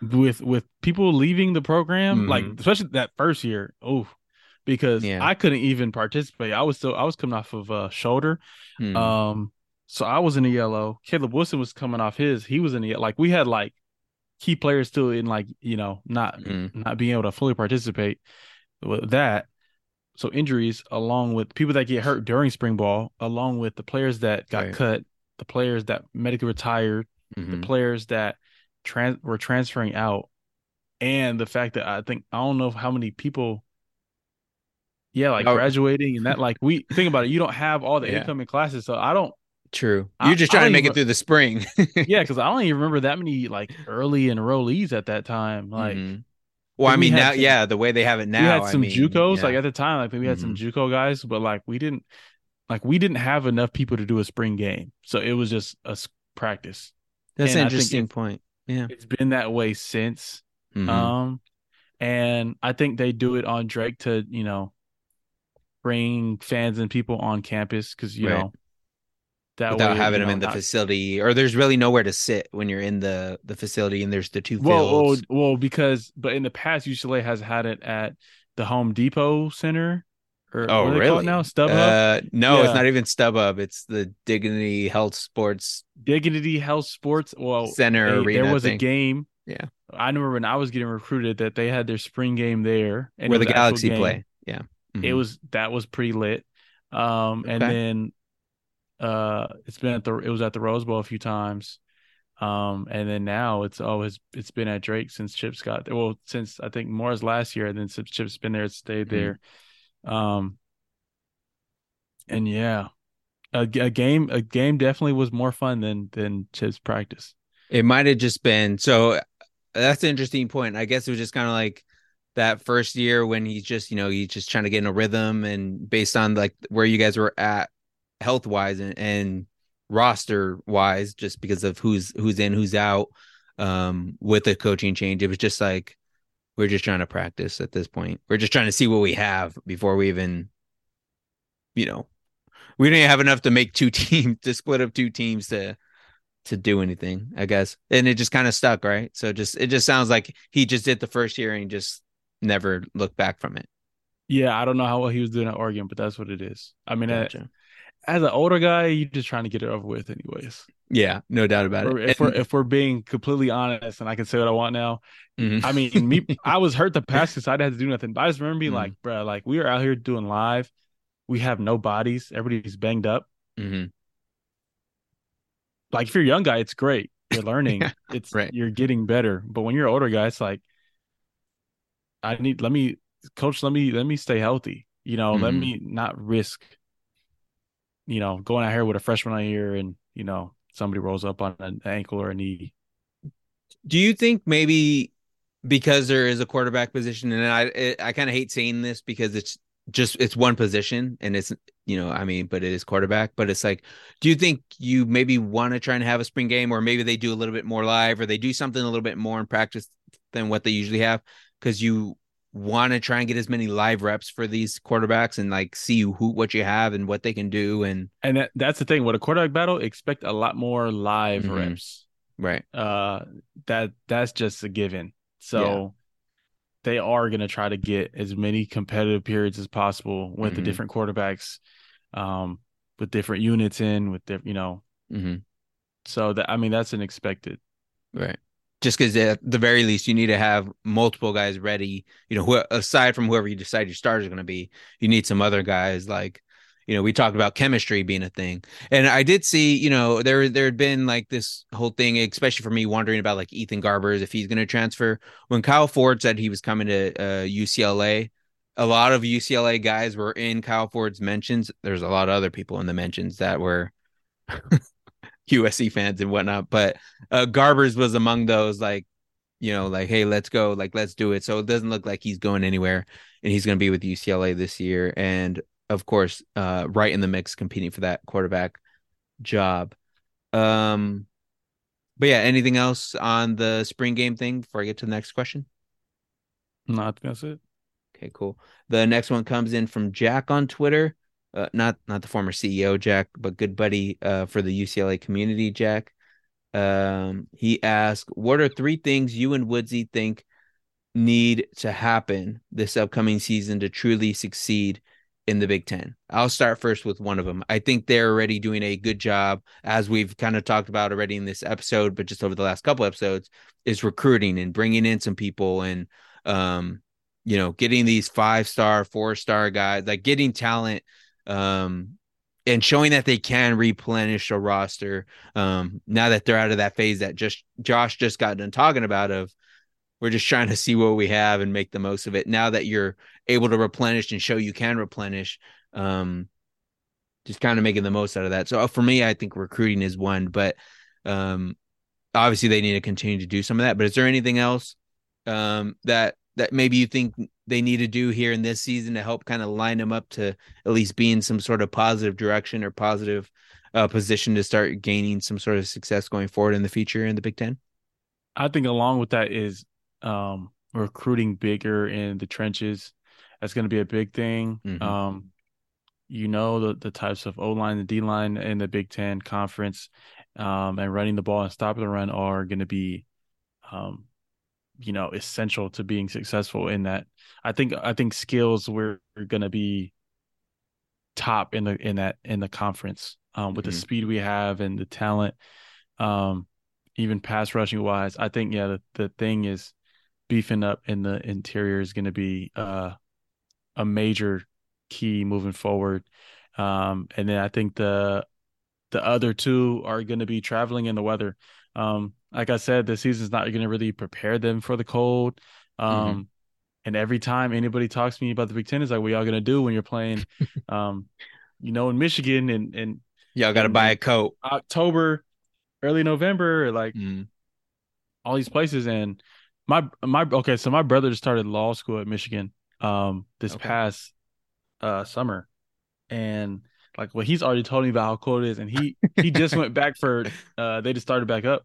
with with people leaving the program, mm-hmm. like especially that first year. Oh, because yeah. I couldn't even participate. I was still I was coming off of a shoulder. Mm-hmm. Um so I was in the yellow. Caleb Wilson was coming off his. He was in the like we had like key players still in like, you know, not mm-hmm. not being able to fully participate with that. So injuries, along with people that get hurt during spring ball, along with the players that got right. cut, the players that medically retired, mm-hmm. the players that trans were transferring out, and the fact that I think I don't know how many people, yeah, like oh. graduating and that like we think about it, you don't have all the yeah. incoming classes, so I don't. True. You're just trying to make even, it through the spring. yeah, because I don't even remember that many like early enrollees at that time. Like, mm-hmm. Well, I mean, we now, some, yeah, the way they have it now, we had some I mean, JUCOs. Yeah. Like at the time, like we had mm-hmm. some JUCO guys, but like we didn't, like we didn't have enough people to do a spring game, so it was just a practice. That's and an interesting point. Yeah, it's been that way since. Mm-hmm. Um, and I think they do it on Drake to you know bring fans and people on campus because you right. know that without way, having them know, in the not... facility, or there's really nowhere to sit when you're in the the facility, and there's the two well, fields. Well, well, because but in the past, UCLA has had it at the Home Depot Center. Or oh, really? now StubHub? Uh, no, yeah. it's not even StubHub. It's the Dignity Health Sports Dignity Health Sports well Center they, Arena. There was a game. Yeah, I remember when I was getting recruited that they had their spring game there, and where the Galaxy play. Yeah, mm-hmm. it was that was pretty lit. Um, okay. and then uh it's been at the it was at the Rose Bowl a few times. Um and then now it's always it's been at Drake since Chip's got there. Well, since I think Mora's last year, and then since Chips been there, it stayed mm-hmm. there. Um and yeah. A, a game a game definitely was more fun than than Chips practice. It might have just been so that's an interesting point. I guess it was just kind of like that first year when he's just you know he's just trying to get in a rhythm and based on like where you guys were at health wise and, and roster wise just because of who's who's in who's out um with the coaching change it was just like we're just trying to practice at this point we're just trying to see what we have before we even you know we didn't have enough to make two teams to split up two teams to to do anything i guess and it just kind of stuck right so just it just sounds like he just did the first year and just never looked back from it Yeah, I don't know how well he was doing at Oregon, but that's what it is. I mean, uh, Gotcha. As an older guy, you're just trying to get it over with, anyways. yeah no doubt about it if we're if we're being completely honest, and I can say what I want now, Mhm. I mean, me, I was hurt the past because I didn't have to do nothing. But I just remember being Mhm. like, bro, like we are out here doing live. We have no bodies. Everybody's banged up. Mhm. Like if you're a young guy, it's great. You're learning. it's right. you're getting better. But when you're an older guy, it's like, I need let me coach, let me let me stay healthy. You know, let Mhm. me not risk, you know, going out here with a freshman on here and, you know, somebody rolls up on an ankle or a knee. Do you think maybe because there is a quarterback position, and I it, I kind of hate saying this because it's just it's one position and it's you know I mean, but it is quarterback. But it's like, do you think you maybe want to try and have a spring game, or maybe they do a little bit more live, or they do something a little bit more in practice than what they usually have because you want to try and get as many live reps for these quarterbacks and like see who what you have and what they can do and And that, that's the thing with a quarterback battle, expect a lot more live Mhm. reps. right Uh that that's just a given. So they are gonna try to get as many competitive periods as possible with the Mhm. different quarterbacks, um, with different units in, with different you know. hmm So that I mean that's an expected. Right. Just because at the very least you need to have multiple guys ready. You know, aside from whoever you decide your starter are going to be, you need some other guys. Like, you know, we talked about chemistry being a thing, and I did see, you know, there there had been like this whole thing, especially for me, wondering about like Ethan Garbers if he's going to transfer. When Kyle Ford said he was coming to uh, UCLA, a lot of UCLA guys were in Kyle Ford's mentions. There's a lot of other people in the mentions that were USC fans and whatnot, but uh, Garbers was among those like, you know, like, hey, let's go, like, let's do it. So it doesn't look like he's going anywhere, and he's going to be with UCLA this year, and of course, uh, right in the mix, competing for that quarterback job. Um, but yeah, anything else on the spring game thing before I get to the next question? No, I think that's it. Okay, cool. The next one comes in from Jack on Twitter. Uh, not not the former CEO Jack, but good buddy uh, for the UCLA community, Jack. Um, he asked, "What are three things you and Woodsy think need to happen this upcoming season to truly succeed in the Big Ten?" I'll start first with one of them. I think they're already doing a good job, as we've kind of talked about already in this episode, but just over the last couple episodes, is recruiting and bringing in some people and um you know, getting these five star, four star guys, like getting talent, um, and showing that they can replenish a roster. Um, now that they're out of that phase that just Josh just got done talking about of we're just trying to see what we have and make the most of it. Now that you're able to replenish and show you can replenish, um, just kind of making the most out of that. So uh, for me, I think recruiting is one, but um, obviously they need to continue to do some of that. But is there anything else um, that that maybe you think they need to do here in this season to help kind of line them up to at least be in some sort of positive direction or positive uh, position to start gaining some sort of success going forward in the future in the Big Ten? I think along with that is um recruiting bigger in the trenches. That's going to be a big thing. Mhm. Um, you know the the types of O line and D line in the Big Ten conference, um, and running the ball and stopping the run are going to be, um, you know, essential to being successful in that. I think I think skills we're going to be top in the in that in the conference um, with the Mhm. speed we have and the talent, um, even pass rushing wise. I think yeah, the the thing is beefing up in the interior is going to be uh, a major key moving forward. Um, and then I think the the other two are going to be traveling in the weather. Um, like I said, the season's not going to really prepare them for the cold. Um, and every time anybody talks to me about the Big Ten, is like, what y'all going to do when you're playing, um, you know, in Michigan and and Y'all got to buy a coat. October, early November, like Mm. all these places, and my my okay, so my brother just started law school at Michigan um this Okay. past uh summer. And like well he's already told me about how cold it is and he he just went back for uh they just started back up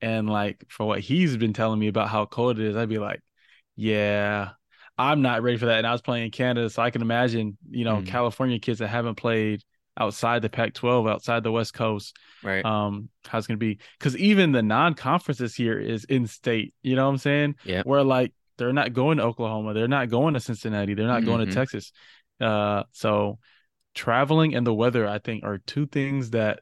and like for what he's been telling me about how cold it is I'd be like yeah I'm not ready for that and I was playing in Canada so I can imagine you know Mm. California kids that haven't played outside the Pac-12 outside the West Coast Right. um how it's going to be because even the non-conferences here is in state you know what i'm saying Yeah. where like they're not going to oklahoma they're not going to cincinnati they're not going Mhm. to texas uh so traveling and the weather i think are two things that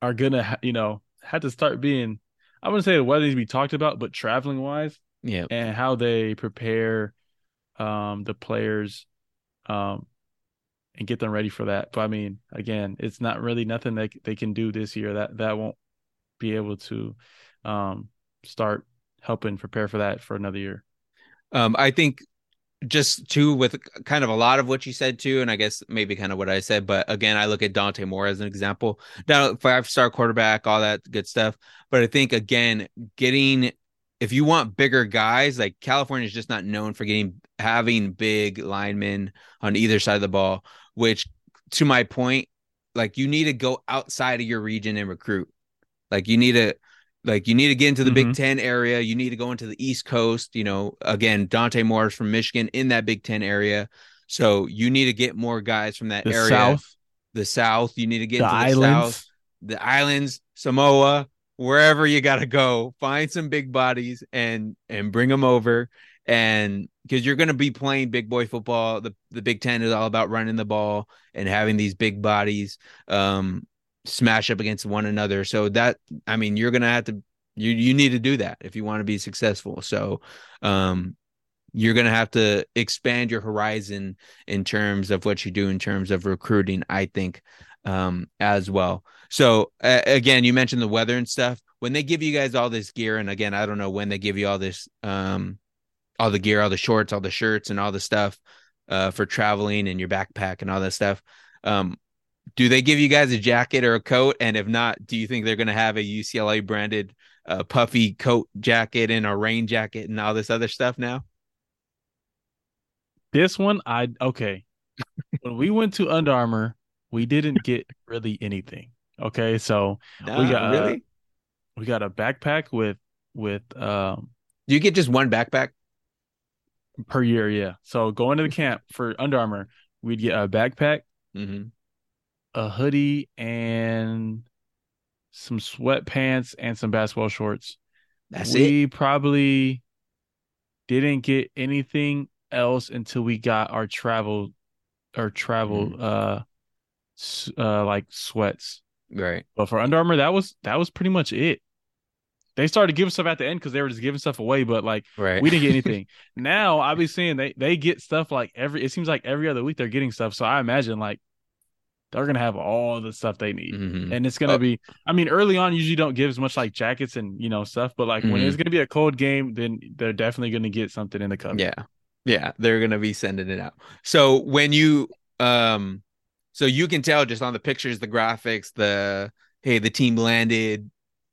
are gonna you know have to start being i wouldn't say the weather needs to be talked about but traveling wise yeah. and how they prepare um the players um and get them ready for that. But I mean, again, it's not really nothing that they can do this year that that won't be able to um start helping prepare for that for another year. Um, I think just too with kind of a lot of what you said too, and I guess maybe kind of what I said, but again, I look at Dante Moore as an example. Now, five star quarterback, all that good stuff. But I think again, getting if you want bigger guys, like California is just not known for getting having big linemen on either side of the ball, which to my point, like you need to go outside of your region and recruit. Like you need to like you need to get into the Big Mhm. Ten area. You need to go into the East Coast. You know, again, Dante Moore is from Michigan in that Big Ten area. So you need to get more guys from that The area. South, the South. You need to get the into the islands. South, the islands, Samoa, wherever you got to go. Find some big bodies and and bring them over. And because you're going to be playing big boy football, the the Big Ten is all about running the ball and having these big bodies um, smash up against one another. So that I mean, you're to have to you you need to do that if you want to be successful. So um, you're to have to expand your horizon in terms of what you do in terms of recruiting. I think um, as well. So uh, again, you mentioned the weather and stuff. When they give you guys all this gear, and again, I don't know when they give you all this, um, all the gear, all the shorts, all the shirts, and all the stuff uh, for traveling and your backpack and all that stuff. Um, do they give you guys a jacket or a coat? And if not, do you think they're going to have a UCLA branded uh, puffy coat jacket and a rain jacket and all this other stuff now? This one, I okay. when we went to Under Armour, we didn't get really anything. Okay, so Nah, got, uh, really? we got a backpack with with um Do you get just one backpack? per year, yeah. So going to the camp for Under Armour, we'd get a backpack, Mm-hmm. A hoodie, and some sweatpants and some basketball shorts. That's it. we probably didn't get anything else until we got our travel our travel Mm. uh uh like sweats. Right. But for Under Armour, that was that was pretty much it. They started giving stuff at the end because they were just giving stuff away, but like Right. we didn't get anything. now I'll be seeing they they get stuff like every it seems like every other week they're getting stuff. So I imagine like they're gonna have all the stuff they need. Mhm. And it's gonna Oh. be I mean, early on usually don't give as much like jackets and you know stuff, but like when Mhm. it's gonna be a cold game, then they're definitely gonna get something in the cup. Yeah. Yeah. They're gonna be sending it out. So when you um so you can tell just on the pictures, the graphics, the hey, the team landed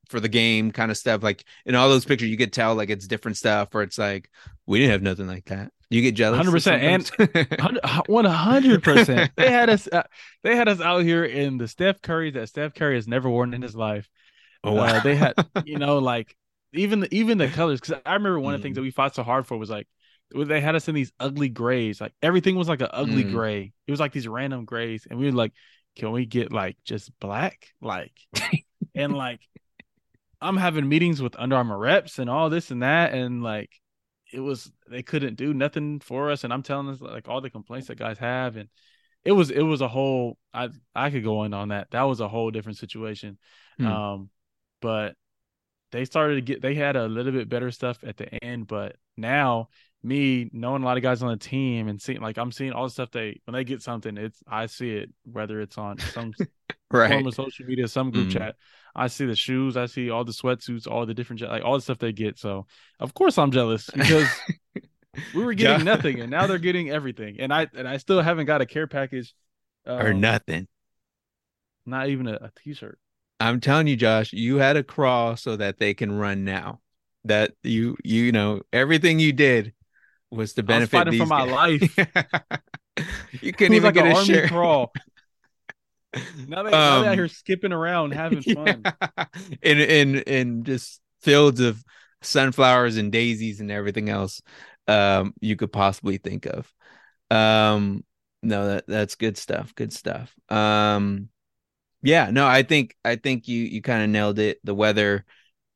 for the game kind of stuff. Like in all those pictures, you could tell like it's different stuff or it's like, we didn't have nothing like that. You get jealous. 100%, and One hundred percent. They had us. Uh, they had us out here in the Steph Curry that Steph Curry has never worn in his life. oh, wow. Uh, they had, you know, like even the, even the colors. Because I remember one of the things Mm. that we fought so hard for was like they had us in these ugly grays. Like everything was like an ugly Mm. gray. It was like these random grays, and we were like, "Can we get like just black?" Like, and like I'm having meetings with Under Armour reps and all this and that, and like it was they couldn't do nothing for us, and I'm telling us like all the complaints that guys have, and it was it was a whole I I could go in on that. That was a whole different situation. Hmm. Um, but they started to get they had a little bit better stuff at the end, but now me knowing a lot of guys on the team and seeing like I'm seeing all the stuff they when they get something, it's I see it whether it's on some right. form of social media, some group Mhm. chat. I see the shoes, I see all the sweatsuits, all the different like all the stuff they get. So of course I'm jealous because we were getting Yeah. nothing and now they're getting everything. And I and I still haven't got a care package or um, nothing. Not even a a t-shirt. I'm telling you, Josh, you had a crawl so that they can run now. that you you know everything you did was to benefit fighting these for my guys. you couldn't even like get a army share. crawl. Now they, now they out Um, here skipping around having fun. Yeah. in in in just fields of sunflowers and daisies and everything else um you could possibly think of. Um no that that's good stuff good stuff. Um yeah no i think i think you you kind of nailed it. The weather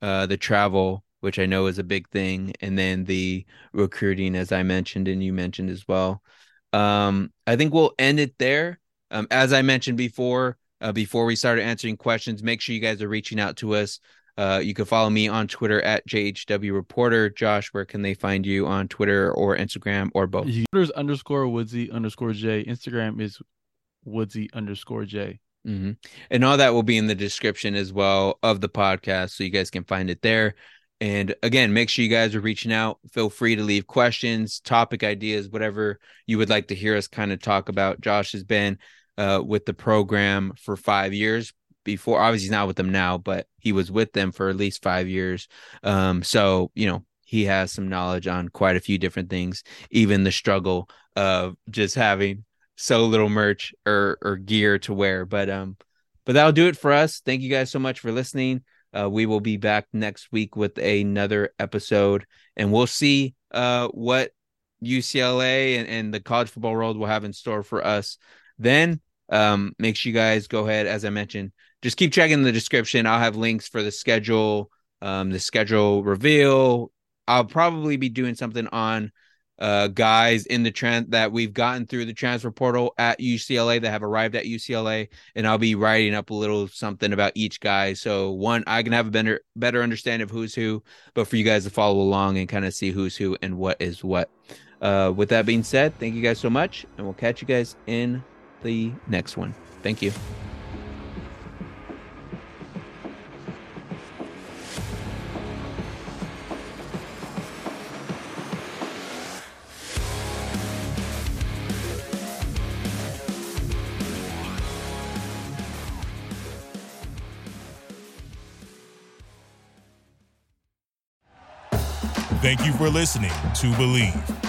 uh the travel which i know is a big thing and then the recruiting as i mentioned and you mentioned as well. Um i think we'll end it there um as i mentioned before uh, before we started answering questions, make sure you guys are reaching out to us. Uh, you can follow me on Twitter at JHW Reporter. Josh, where can they find you on Twitter or Instagram or both? Twitter's underscore Woodsy underscore J. Instagram is Woodsy underscore J. hmm And all that will be in the description as well of the podcast, so you guys can find it there. And again, make sure you guys are reaching out. Feel free to leave questions, topic ideas, whatever you would like to hear us kind of talk about. Josh has been uh, with the program for five years before. Obviously, he's not with them now, but he was with them for at least five years. Um, so you know he has some knowledge on quite a few different things, even the struggle of just having so little merch or or gear to wear. But um, but that'll do it for us. Thank you guys so much for listening. Uh, we will be back next week with another episode, and we'll see uh what UCLA and, and the college football world will have in store for us. Then um, make sure you guys go ahead, as I mentioned, just keep checking the description. I'll have links for the schedule, um, the schedule reveal. I'll probably be doing something on uh guys in the trend that we've gotten through the transfer portal at UCLA that have arrived at UCLA and I'll be writing up a little something about each guy so one I can have a better better understanding of who's who but for you guys to follow along and kind of see who's who and what is what uh with that being said thank you guys so much and we'll catch you guys in the next one thank you Thank you for listening to Bleav.